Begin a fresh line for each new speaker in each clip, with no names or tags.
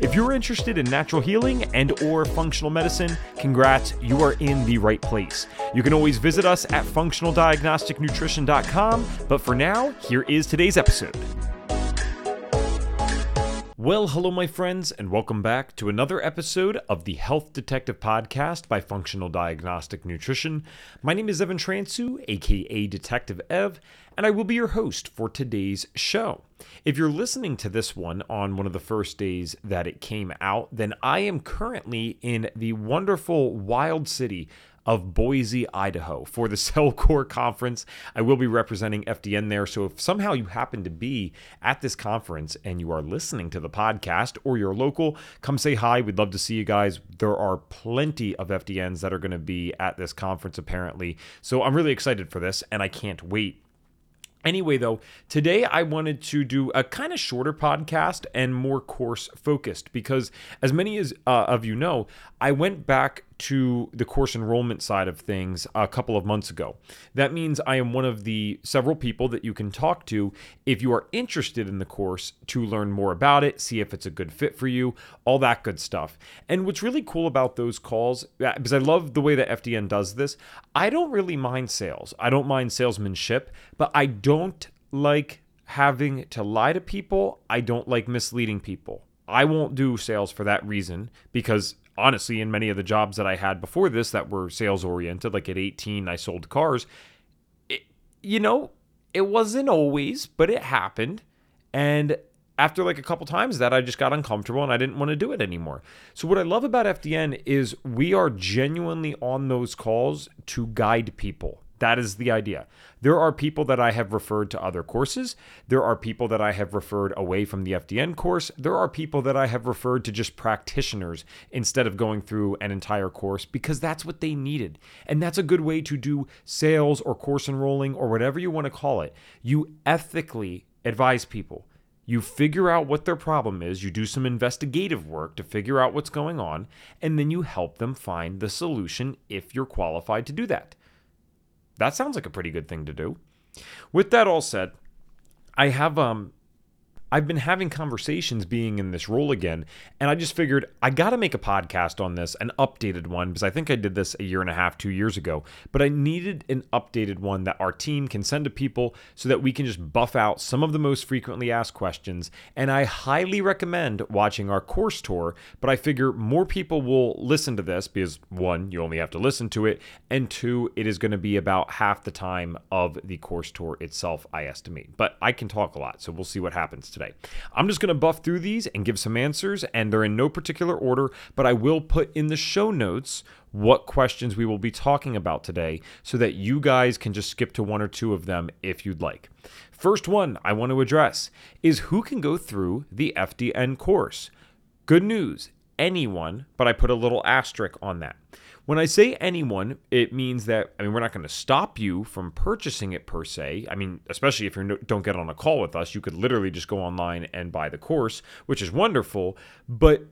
If you're interested in natural healing and or functional medicine, congrats, you are in the right place. You can always visit us at functionaldiagnosticnutrition.com, but for now, here is today's episode. Well, hello, my friends, and welcome back to another episode of the Health Detective Podcast by Functional Diagnostic Nutrition. My name is Evan Transue, aka Detective Ev, and I will be your host for today's show. If you're listening to this one on one of the first days that it came out, then I am currently in the wonderful wild city of Boise, Idaho for the CellCore conference. I will be representing FDN there. So if somehow you happen to be at this conference and you are listening to the podcast or you're local, come say hi. We'd love to see you guys. There are plenty of FDNs that are going to be at this conference, apparently. So I'm really excited for this and I can't wait Anyway, though, today I wanted to do a kind of shorter podcast and more course focused because, as many as uh, of you know, I went back to the course enrollment side of things a couple of months ago. That means I am one of the several people that you can talk to if you are interested in the course to learn more about it, see if it's a good fit for you, all that good stuff. And what's really cool about those calls, because I love the way that FDN does this, I don't really mind sales. I don't mind salesmanship, but I don't like having to lie to people. I don't like misleading people. I won't do sales for that reason because honestly, in many of the jobs that I had before this that were sales oriented, like at 18, I sold cars. It, you know, it wasn't always, but it happened. And after like a couple times that I just got uncomfortable and I didn't want to do it anymore. So what I love about FDN is we are genuinely on those calls to guide people. That is the idea. There are people that I have referred to other courses. There are people that I have referred away from the FDN course. There are people that I have referred to just practitioners instead of going through an entire course because that's what they needed. And that's a good way to do sales or course enrolling or whatever you want to call it. You ethically advise people. You figure out what their problem is, you do some investigative work to figure out what's going on, and then you help them find the solution if you're qualified to do that. That sounds like a pretty good thing to do. With that all said, I have um I've been having conversations being in this role again, and I just figured I got to make a podcast on this, an updated one, because I think I did this a year and a half, two years ago. But I needed an updated one that our team can send to people so that we can just buff out some of the most frequently asked questions. And I highly recommend watching our course tour, but I figure more people will listen to this because one, you only have to listen to it, and two, it is going to be about half the time of the course tour itself, I estimate. But I can talk a lot, so we'll see what happens today. I'm just going to buff through these and give some answers, and they're in no particular order, but I will put in the show notes what questions we will be talking about today so that you guys can just skip to one or two of them if you'd like. First one I want to address is who can go through the FDN course. Good news, anyone, but I put a little asterisk on that. When I say anyone, it means that, I mean, we're not going to stop you from purchasing it per se. I mean, especially if you no, don't get on a call with us, you could literally just go online and buy the course, which is wonderful. But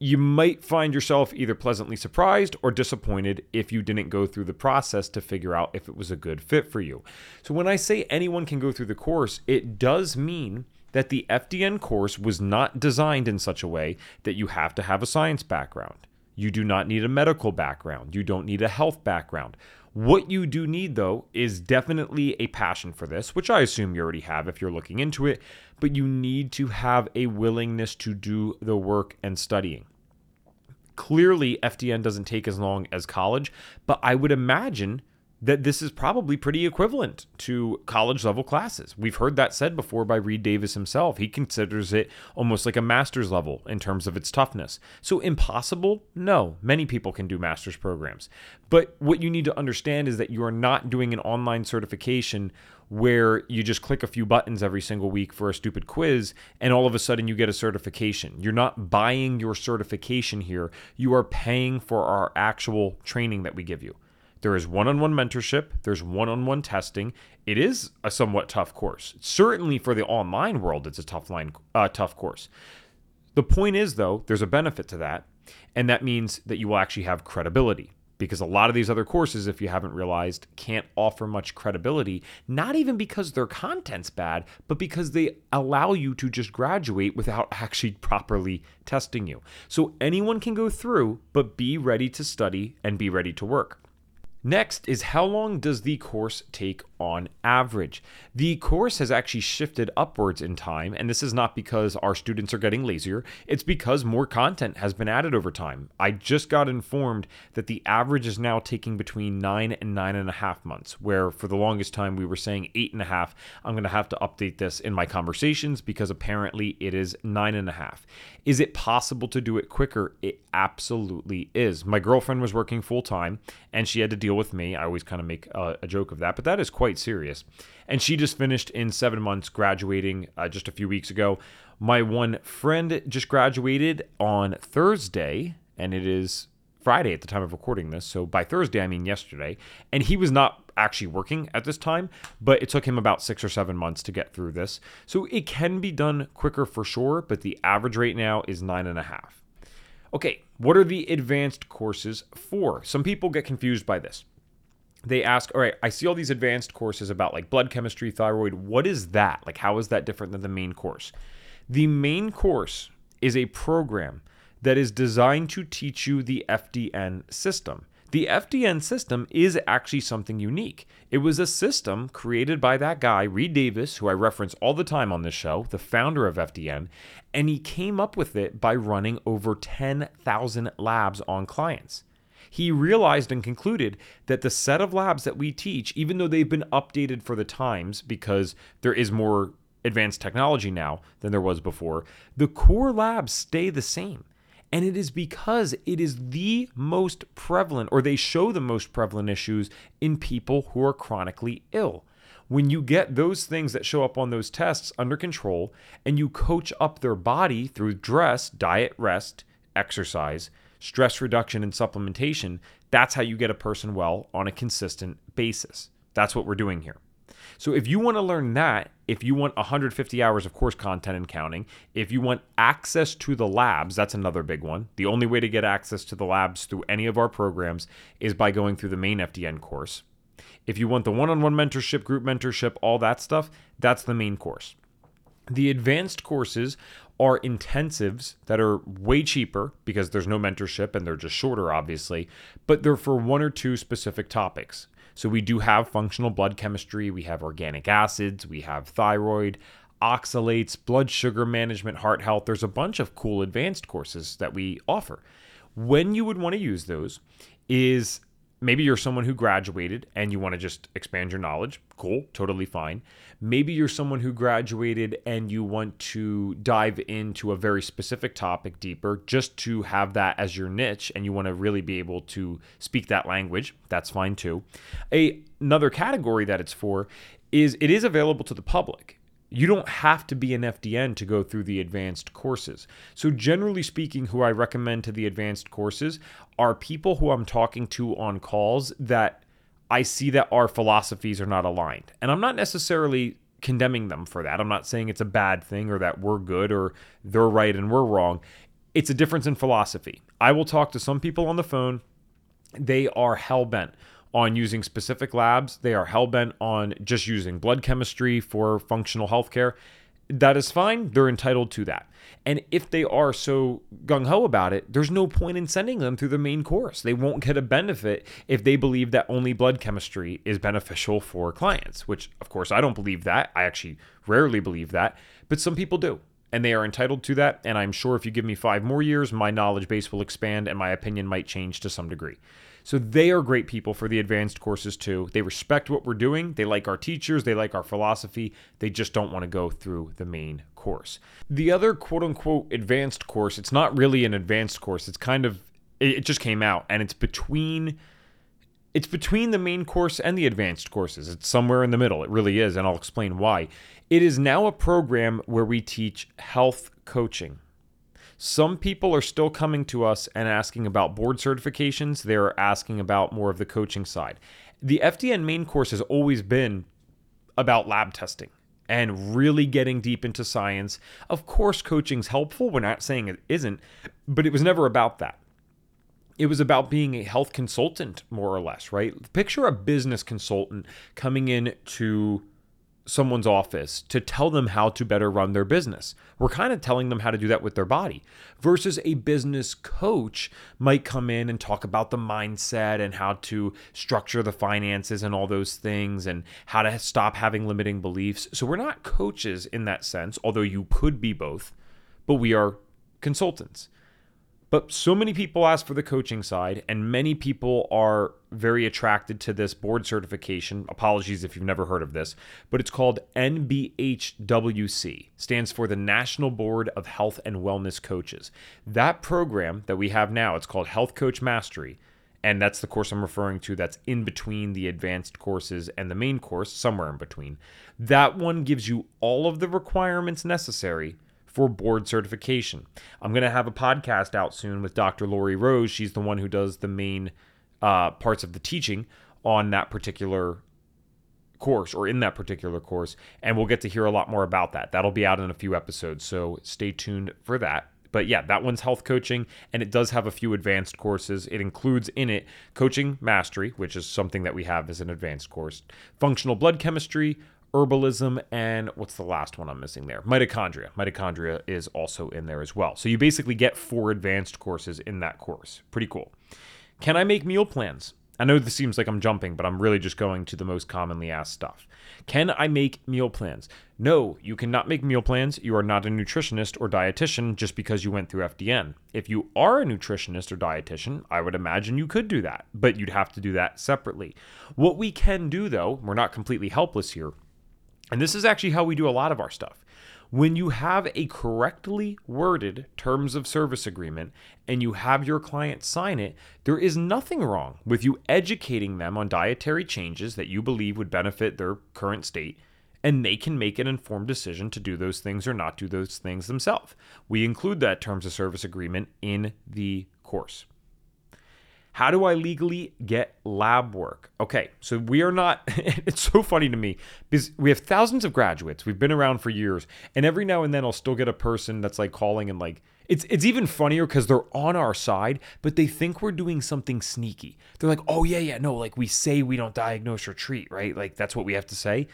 you might find yourself either pleasantly surprised or disappointed if you didn't go through the process to figure out if it was a good fit for you. So, when I say anyone can go through the course, it does mean that the FDN course was not designed in such a way that you have to have a science background. You do not need a medical background. You don't need a health background. What you do need, though, is definitely a passion for this, which I assume you already have if you're looking into it, but you need to have a willingness to do the work and studying. Clearly, FDN doesn't take as long as college, but I would imagine that this is probably pretty equivalent to college level classes. We've heard that said before by Reed Davis himself. He considers it almost like a master's level in terms of its toughness. So, impossible? No. Many people can do master's programs. But what you need to understand is that you are not doing an online certification where you just click a few buttons every single week for a stupid quiz and all of a sudden you get a certification. You're not buying your certification here, you are paying for our actual training that we give you. There is one on one mentorship, there's one on one testing. It is a somewhat tough course. Certainly for the online world, it's a tough line, uh, tough course. The point is, though, there's a benefit to that, and that means that you will actually have credibility because a lot of these other courses, if you haven't realized, can't offer much credibility, not even because their content's bad, but because they allow you to just graduate without actually properly testing you. So anyone can go through, but be ready to study and be ready to work. Next is how long does the course take on average? The course has actually shifted upwards in time, and this is not because our students are getting lazier, it's because more content has been added over time. I just got informed that the average is now taking between nine and nine and a half months, where for the longest time we were saying eight and a half. I'm going to have to update this in my conversations because apparently it is nine and a half. Is it possible to do it quicker? It absolutely is. My girlfriend was working full time and she had to deal with me. I always kind of make a, a, joke of that, but that is quite serious. And she just finished in seven months, graduating uh, just a few weeks ago. My one friend just graduated on Thursday, and it is Friday at the time of recording this. So by Thursday, I mean yesterday. And he was not actually working at this time, but it took him about six or seven months to get through this. So it can be done quicker for sure, but the average rate now is nine and a half. Okay, what are the advanced courses for? Some people get confused by this. They ask, all right, I see all these advanced courses about like blood chemistry, thyroid. What is that? Like, how is that different than the main course? The main course is a program that is designed to teach you the FDN system. The FDN system is actually something unique. It was a system created by that guy, Reed Davis, who I reference all the time on this show, the founder of FDN, and he came up with it by running over 10,000 labs on clients. He realized and concluded that the set of labs that we teach, even though they've been updated for the times because there is more advanced technology now than there was before, the core labs stay the same. And it is because it is the most prevalent, or they show the most prevalent issues in people who are chronically ill. When you get those things that show up on those tests under control and you coach up their body through dress, diet, rest, exercise, stress reduction, and supplementation, that's how you get a person well on a consistent basis. That's what we're doing here. So if you want to learn that, if you want 150 hours of course content and counting, if you want access to the labs, that's another big one. The only way to get access to the labs through any of our programs is by going through the main FDN course. If you want the one on one mentorship, group mentorship, all that stuff, that's the main course. The advanced courses are intensives that are way cheaper because there's no mentorship and they're just shorter, obviously, but they're for one or two specific topics. So we do have functional blood chemistry, we have organic acids, we have thyroid, oxalates, blood sugar management, heart health. There's a bunch of cool advanced courses that we offer. When you would want to use those is maybe you're someone who graduated and you want to just expand your knowledge. Cool, totally fine. Maybe you're someone who graduated and you want to dive into a very specific topic deeper just to have that as your niche and you want to really be able to speak that language. That's fine too. A, another category that it's for is it is available to the public. You don't have to be an FDN to go through the advanced courses. So, generally speaking, who I recommend to the advanced courses are people who I'm talking to on calls that I see that our philosophies are not aligned. And I'm not necessarily condemning them for that. I'm not saying it's a bad thing or that we're good or they're right and we're wrong. It's a difference in philosophy. I will talk to some people on the phone. They are hell bent on using specific labs. They are hell bent on just using blood chemistry for functional healthcare. That is fine. They're entitled to that. And if they are so gung ho about it, there's no point in sending them through the main course. They won't get a benefit if they believe that only blood chemistry is beneficial for clients, which, of course, I don't believe that. I actually rarely believe that, but some people do. And they are entitled to that. And I'm sure if you give me five more years, my knowledge base will expand and my opinion might change to some degree. So they are great people for the advanced courses too. They respect what we're doing. They like our teachers. They like our philosophy. They just don't want to go through the main course. The other quote unquote advanced course, it's not really an advanced course. It's kind of, it just came out and it's between. It's between the main course and the advanced courses. It's somewhere in the middle. It really is, and I'll explain why. It is now a program where we teach health coaching. Some people are still coming to us and asking about board certifications. They're asking about more of the coaching side. The FDN main course has always been about lab testing and really getting deep into science. Of course, coaching's helpful. We're not saying it isn't, but it was never about that. It was about being a health consultant, more or less, right? Picture a business consultant coming in to someone's office to tell them how to better run their business. We're kind of telling them how to do that with their body versus a business coach might come in and talk about the mindset and how to structure the finances and all those things and how to stop having limiting beliefs. So we're not coaches in that sense, although you could be both, but we are consultants. But so many people ask for the coaching side, and many people are very attracted to this board certification. Apologies if you've never heard of this, but it's called NBHWC, stands for the National Board of Health and Wellness Coaches. That program that we have now, it's called Health Coach Mastery. And that's the course I'm referring to that's in between the advanced courses and the main course, somewhere in between. That one gives you all of the requirements necessary for board certification. I'm going to have a podcast out soon with Dr. Lori Rose. She's the one who does the main uh, parts of the teaching on that particular course or in that particular course. And we'll get to hear a lot more about that. That'll be out in a few episodes. So stay tuned for that. But yeah, that one's health coaching, and it does have a few advanced courses. It includes in it coaching mastery, which is something that we have as an advanced course, functional blood chemistry, herbalism, and what's the last one I'm missing there? Mitochondria. Mitochondria is also in there as well. So you basically get four advanced courses in that course. Pretty cool. Can I make meal plans? I know this seems like I'm jumping, but I'm really just going to the most commonly asked stuff. Can I make meal plans? No, you cannot make meal plans. You are not a nutritionist or dietitian just because you went through FDN. If you are a nutritionist or dietitian, I would imagine you could do that, but you'd have to do that separately. What we can do, though, we're not completely helpless here, and this is actually how we do a lot of our stuff. When you have a correctly worded terms of service agreement and you have your client sign it, there is nothing wrong with you educating them on dietary changes that you believe would benefit their current state and they can make an informed decision to do those things or not do those things themselves. We include that terms of service agreement in the course. How do I legally get lab work? Okay, so we are not, it's so funny to me because we have thousands of graduates. We've been around for years, and every now and then I'll still get a person that's like calling and like, it's, it's even funnier because they're on our side, but they think we're doing something sneaky. They're like, oh, yeah, yeah, no, like we say we don't diagnose or treat, right? Like that's what we have to say.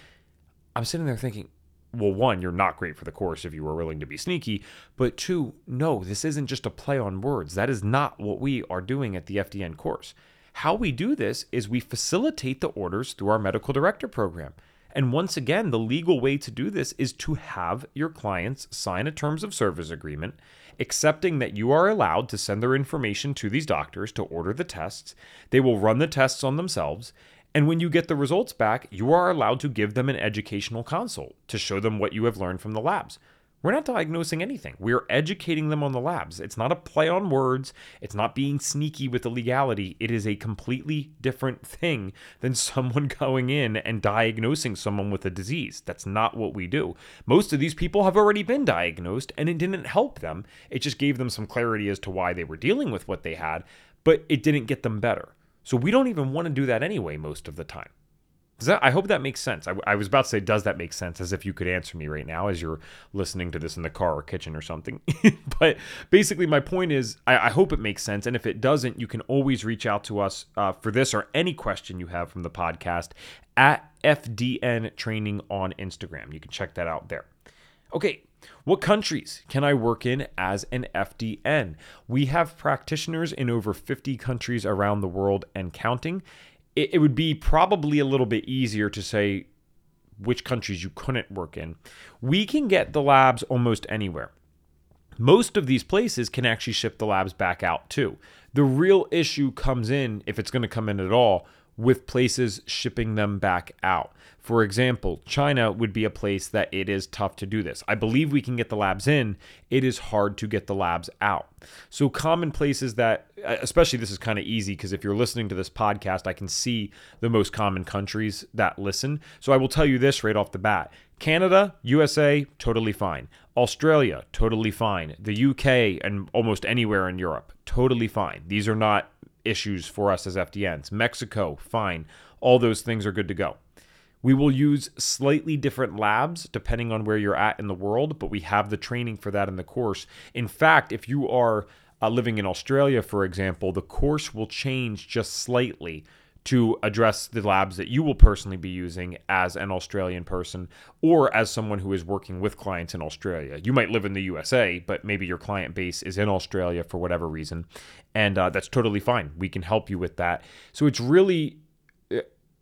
I'm sitting there thinking, well, one, you're not great for the course if you were willing to be sneaky. But two, no, this isn't just a play on words. That is not what we are doing at the FDN course. How we do this is we facilitate the orders through our medical director program. And once again, the legal way to do this is to have your clients sign a terms of service agreement, accepting that you are allowed to send their information to these doctors to order the tests. They will run the tests on themselves, and when you get the results back, you are allowed to give them an educational consult to show them what you have learned from the labs. We're not diagnosing anything. We're educating them on the labs. It's not a play on words. It's not being sneaky with the legality. It is a completely different thing than someone going in and diagnosing someone with a disease. That's not what we do. Most of these people have already been diagnosed and it didn't help them. It just gave them some clarity as to why they were dealing with what they had, but it didn't get them better. So we don't even want to do that anyway most of the time. That, I hope that makes sense. I, I, was about to say, does that make sense? As if you could answer me right now as you're listening to this in the car or kitchen or something. but basically, my point is, I, I, hope it makes sense. And if it doesn't, you can always reach out to us uh, for this or any question you have from the podcast at FDN Training on Instagram. You can check that out there. Okay, what countries can I work in as an FDN? We have practitioners in over 50 countries around the world and counting. It, it, would be probably a little bit easier to say which countries you couldn't work in. We can get the labs almost anywhere. Most of these places can actually ship the labs back out too. The real issue comes in, if it's going to come in at all, with places shipping them back out. For example, China would be a place that it is tough to do this. I believe we can get the labs in, it is hard to get the labs out. So, common places that, uh, especially this is kind of easy because if you're listening to this podcast, I can see the most common countries that listen. So, I will tell you this right off the bat Canada, USA, totally fine. Australia, totally fine. The UK and almost anywhere in Europe, totally fine. These are not issues for us as FDNs. Mexico, fine. All those things are good to go. We will use slightly different labs depending on where you're at in the world, but we have the training for that in the course. In fact, if you are uh, living in Australia, for example, the course will change just slightly to address the labs that you will personally be using as an Australian person or as someone who is working with clients in Australia. You might live in the USA, but maybe your client base is in Australia for whatever reason, and uh, that's totally fine. We can help you with that. So it's really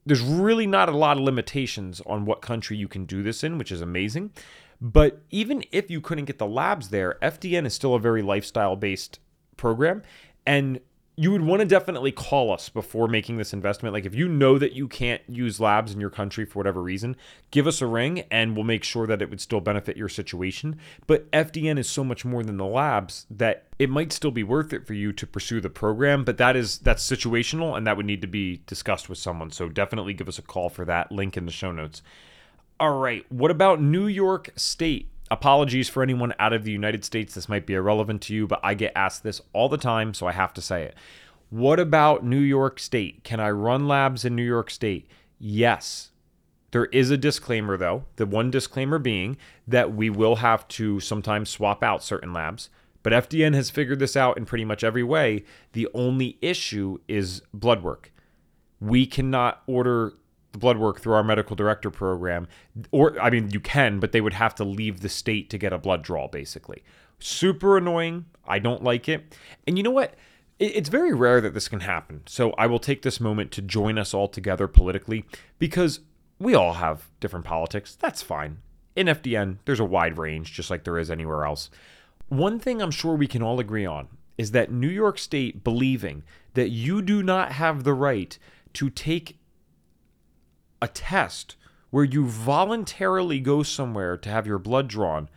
there's really not a lot of limitations on what country you can do this in, which is amazing. But even if you couldn't get the labs there, FDN is still a very lifestyle based program. And you would want to definitely call us before making this investment. Like if you know that you can't use labs in your country for whatever reason, give us a ring and we'll make sure that it would still benefit your situation. But FDN is so much more than the labs that it might still be worth it for you to pursue the program, but that is that's situational and that would need to be discussed with someone. So definitely give us a call for that. Link in the show notes. All right, what about New York State? Apologies for anyone out of the United States. This might be irrelevant to you, but I get asked this all the time, so I have to say it. What about New York State? Can I run labs in New York State? Yes. There is a disclaimer, though. The one disclaimer being that we will have to sometimes swap out certain labs. But FDN has figured this out in pretty much every way. The only issue is blood work. We cannot order the blood work through our medical director program. Or, I mean, you can, but they would have to leave the state to get a blood draw, basically. Super annoying. I don't like it. And you know what? It's very rare that this can happen. So I will take this moment to join us all together politically because we all have different politics. That's fine. In FDN, there's a wide range, just like there is anywhere else. One thing I'm sure we can all agree on is that New York State believing that you do not have the right to take a test where you voluntarily go somewhere to have your blood drawn,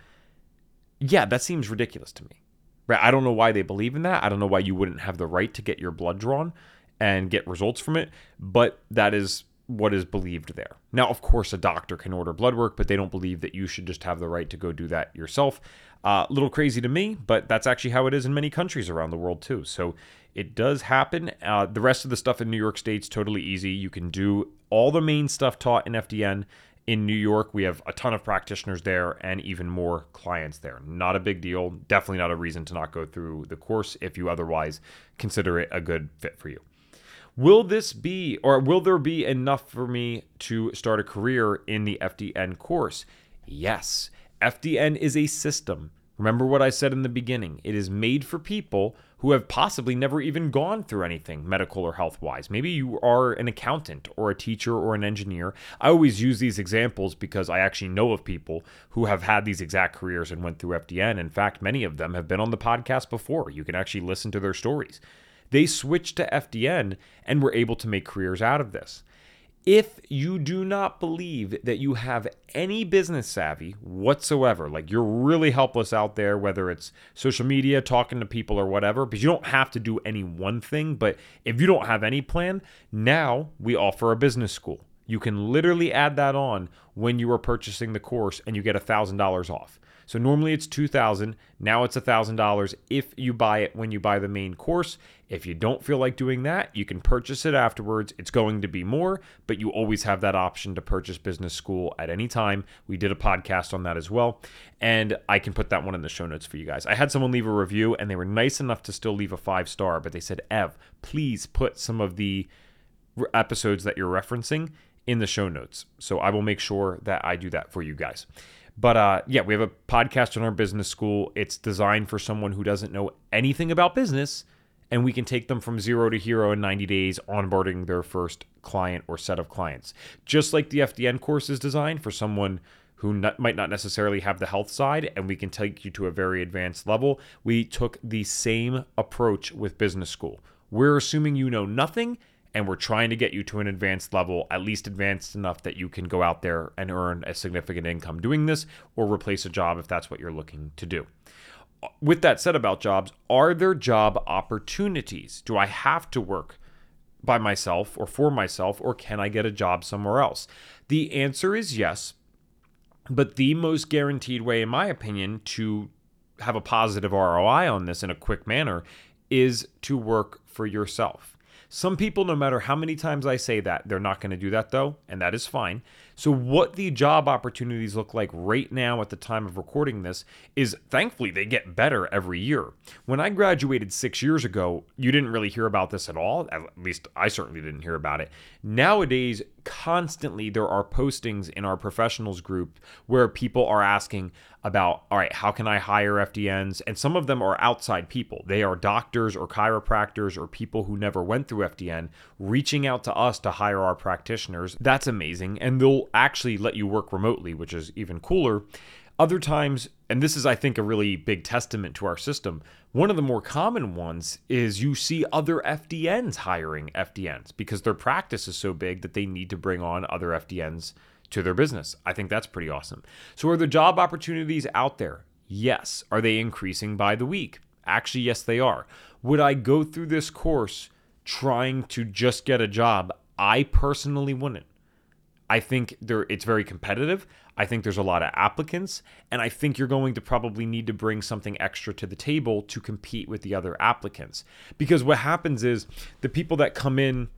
yeah, that seems ridiculous to me. Right? I don't know why they believe in that. I don't know why you wouldn't have the right to get your blood drawn and get results from it, but that is what is believed there. Now, of course, a doctor can order blood work, but they don't believe that you should just have the right to go do that yourself. A uh, little crazy to me, but that's actually how it is in many countries around the world, too. So it does happen. Uh, the rest of the stuff in New York State's totally easy. You can do all the main stuff taught in FDN in New York. We have a ton of practitioners there and even more clients there. Not a big deal. Definitely not a reason to not go through the course if you otherwise consider it a good fit for you. Will this be, or will there be enough for me to start a career in the FDN course? Yes. FDN is a system. Remember what I said in the beginning. It is made for people who have possibly never even gone through anything medical or health wise. Maybe you are an accountant or a teacher or an engineer. I always use these examples because I actually know of people who have had these exact careers and went through FDN. In fact, many of them have been on the podcast before. You can actually listen to their stories. They switched to FDN and were able to make careers out of this. If you do not believe that you have any business savvy whatsoever, like you're really helpless out there, whether it's social media, talking to people, or whatever, because you don't have to do any one thing, but if you don't have any plan, now we offer a business school. You can literally add that on when you are purchasing the course and you get $1,000 off. So normally it's 2,000. now it's $1000 if you buy it when you buy the main course. If you don't feel like doing that, you can purchase it afterwards. It's going to be more, but you always have that option to purchase business school at any time. We did a podcast on that as well, and I can put that one in the show notes for you guys. I had someone leave a review and they were nice enough to still leave a 5 star, but they said, "Ev, please put some of the episodes that you're referencing in the show notes. So I will make sure that I do that for you guys. But uh, yeah, we have a podcast on our business school. It's designed for someone who doesn't know anything about business, and we can take them from zero to hero in 90 days, onboarding their first client or set of clients. Just like the FDN course is designed for someone who not, might not necessarily have the health side, and we can take you to a very advanced level. We took the same approach with business school. We're assuming you know nothing and we're trying to get you to an advanced level, at least advanced enough that you can go out there and earn a significant income doing this or replace a job if that's what you're looking to do. With that said about jobs, are there job opportunities? Do I have to work by myself or for myself, or can I get a job somewhere else? The answer is yes. But the most guaranteed way, in my opinion, to have a positive ROI on this in a quick manner is to work for yourself. Some people, no matter how many times I say that, they're not going to do that though, and that is fine. So, what the job opportunities look like right now at the time of recording this is thankfully they get better every year. When I graduated six years ago, you didn't really hear about this at all. At least I certainly didn't hear about it. Nowadays, constantly there are postings in our professionals group where people are asking about, all right, how can I hire FDNs? And some of them are outside people. They are doctors or chiropractors or people who never went through FDN reaching out to us to hire our practitioners. That's amazing. And they'll actually let you work remotely, which is even cooler. Other times, and this is, I think, a really big testament to our system, one of the more common ones is you see other FDNs hiring FDNs because their practice is so big that they need to bring on other FDNs to their business. I think that's pretty awesome. So, are the job opportunities out there? Yes. Are they increasing by the week? Actually, yes, they are. Would I go through this course trying to just get a job? I personally wouldn't. I think there it's very competitive. I think there's a lot of applicants, and I think you're going to probably need to bring something extra to the table to compete with the other applicants. Because what happens is the people that come in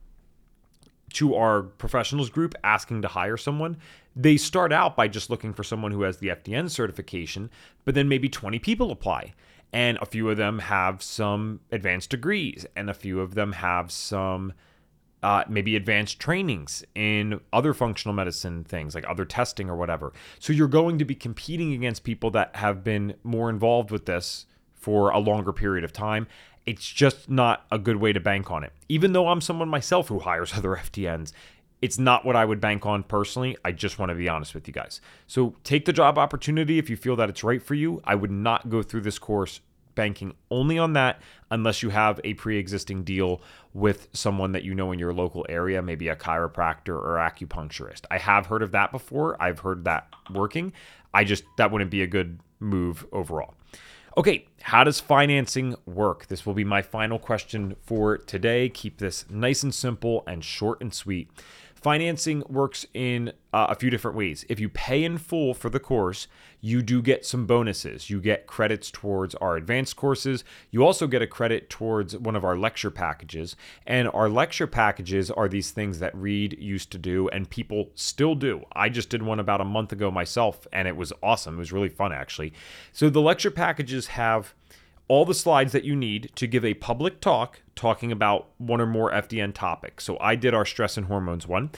to our professionals group asking to hire someone, they start out by just looking for someone who has the FDN certification, but then maybe 20 people apply. And a few of them have some advanced degrees, and a few of them have some uh, maybe advanced trainings in other functional medicine things like other testing or whatever. So you're going to be competing against people that have been more involved with this for a longer period of time. It's just not a good way to bank on it. Even though I'm someone myself who hires other FDNs, it's not what I would bank on personally. I just want to be honest with you guys. So take the job opportunity if you feel that it's right for you. I would not go through this course banking only on that unless you have a pre-existing deal with someone that you know in your local area, maybe a chiropractor or acupuncturist. I have heard of that before. I've heard that working. I just that wouldn't be a good move overall. Okay, how does financing work? This will be my final question for today. Keep this nice and simple and short and sweet. Financing works in uh, a few different ways. If you pay in full for the course, you do get some bonuses. You get credits towards our advanced courses. You also get a credit towards one of our lecture packages. And our lecture packages are these things that Reed used to do and people still do. I just did one about a month ago myself and it was awesome. It was really fun actually. So the lecture packages have all the slides that you need to give a public talk talking about one or more FDN topics. So I did our stress and hormones one.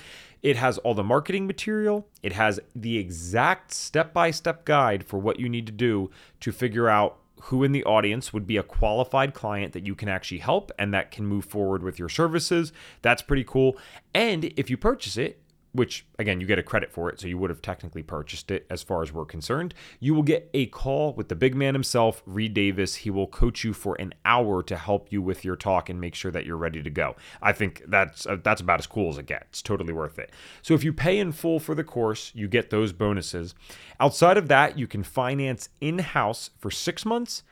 It has all the marketing material, it has the exact step by step guide for what you need to do to figure out who in the audience would be a qualified client that you can actually help and that can move forward with your services. That's pretty cool. And if you purchase it, which again you get a credit for it so you would have technically purchased it as far as we're concerned. You will get a call with the big man himself reed davis. He will coach you for an hour to help you with your talk and make sure that you're ready to go. I think that's uh, that's about as cool as it gets. Totally worth it. So if you pay in full for the course you get those bonuses. Outside of that you can finance in-house for six months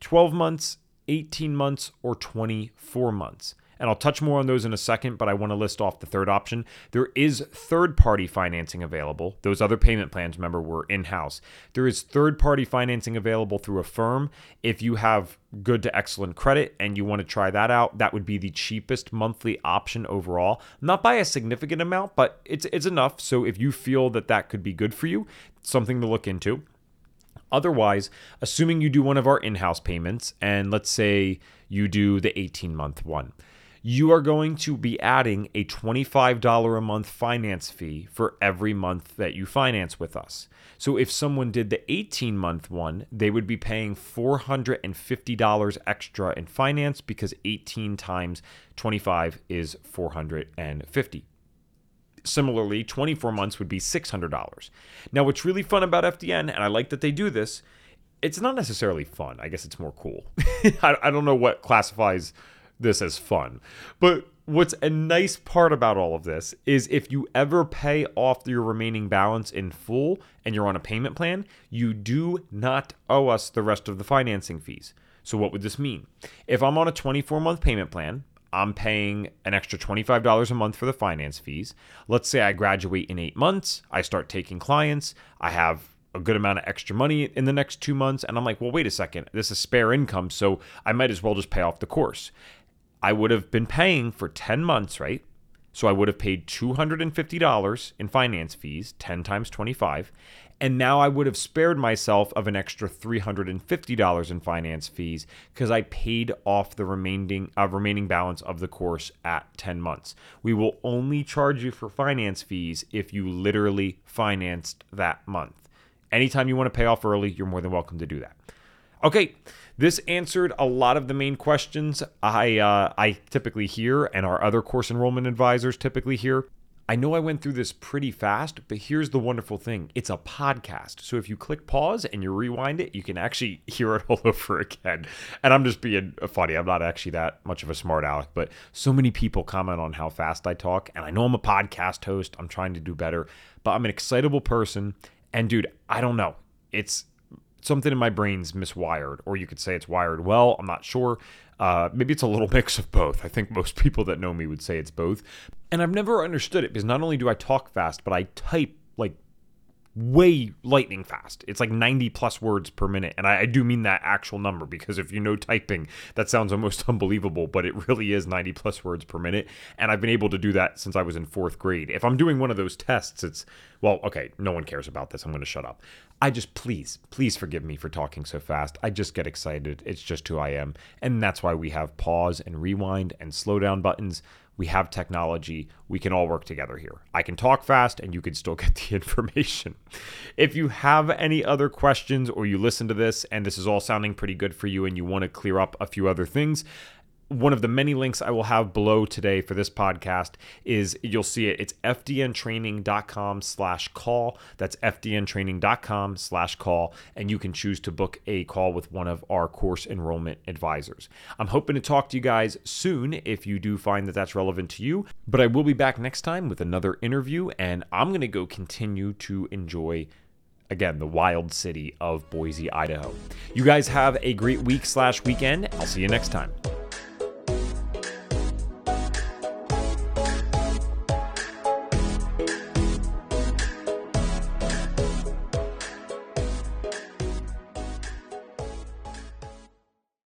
12 months 18 months or 24 months and I'll touch more on those in a second, but I want to list off the third option. There is third party financing available. Those other payment plans, remember, were in house. There is third party financing available through a firm. If you have good to excellent credit and you want to try that out, that would be the cheapest monthly option overall. Not by a significant amount, but it's, it's enough. So if you feel that that could be good for you, something to look into. Otherwise, assuming you do one of our in house payments, and let's say you do the 18 month one you are going to be adding a $25 a month finance fee for every month that you finance with us. So if someone did the 18 month one, they would be paying $450 extra in finance because 18 times 25 is 450. Similarly, 24 months would be $600. Now, what's really fun about FDN, and I like that they do this, it's not necessarily fun. I guess it's more cool. I, I don't know what classifies this as fun. But what's a nice part about all of this is if you ever pay off your remaining balance in full and you're on a payment plan, you do not owe us the rest of the financing fees. So, what would this mean? If I'm on a 24 month payment plan, I'm paying an extra $25 a month for the finance fees. Let's say I graduate in eight months, I start taking clients, I have a good amount of extra money in the next two months, and I'm like, well, wait a second, this is spare income, so I might as well just pay off the course. I would have been paying for 10 months, right? So I would have paid $250 in finance fees, 10 times 25, and now I would have spared myself of an extra $350 in finance fees because I paid off the remaining uh, remaining balance of the course at 10 months. We will only charge you for finance fees if you literally financed that month. Anytime you want to pay off early, you're more than welcome to do that. Okay, this answered a lot of the main questions I uh, I typically hear, and our other course enrollment advisors typically hear. I know I went through this pretty fast, but here's the wonderful thing it's a podcast. So if you click pause and you rewind it, you can actually hear it all over again. And I'm just being funny. I'm not actually that much of a smart aleck, but so many people comment on how fast I talk. And I know I'm a podcast host, I'm trying to do better, but I'm an excitable person. And dude, I don't know. It's something in my brain's miswired, or you could say it's wired well. I'm not sure. Uh, maybe it's a little mix of both. I think most people that know me would say it's both. And I've never understood it because not only do I talk fast, but I type like way lightning fast. It's like 90 plus words per minute. And I, I, do mean that actual number because if you know typing, that sounds almost unbelievable, but it really is 90 plus words per minute. And I've been able to do that since I was in fourth grade. If I'm doing one of those tests, it's, well, okay, no one cares about this. I'm going to shut up. I just, please, please forgive me for talking so fast. I just get excited. It's just who I am. And that's why we have pause and rewind and slow down buttons we have technology. We can all work together here. I can talk fast and you can still get the information. If you have any other questions or you listen to this and this is all sounding pretty good for you and you want to clear up a few other things, one of the many links I will have below today for this podcast is you'll see it. It's fdntraining.com slash call. That's fdntraining.com slash call. And you can choose to book a call with one of our course enrollment advisors. I'm hoping to talk to you guys soon if you do find that that's relevant to you. But I will be back next time with another interview, and I'm going to go continue to enjoy again the wild city of boise idaho you guys have a great week slash weekend i'll see you next time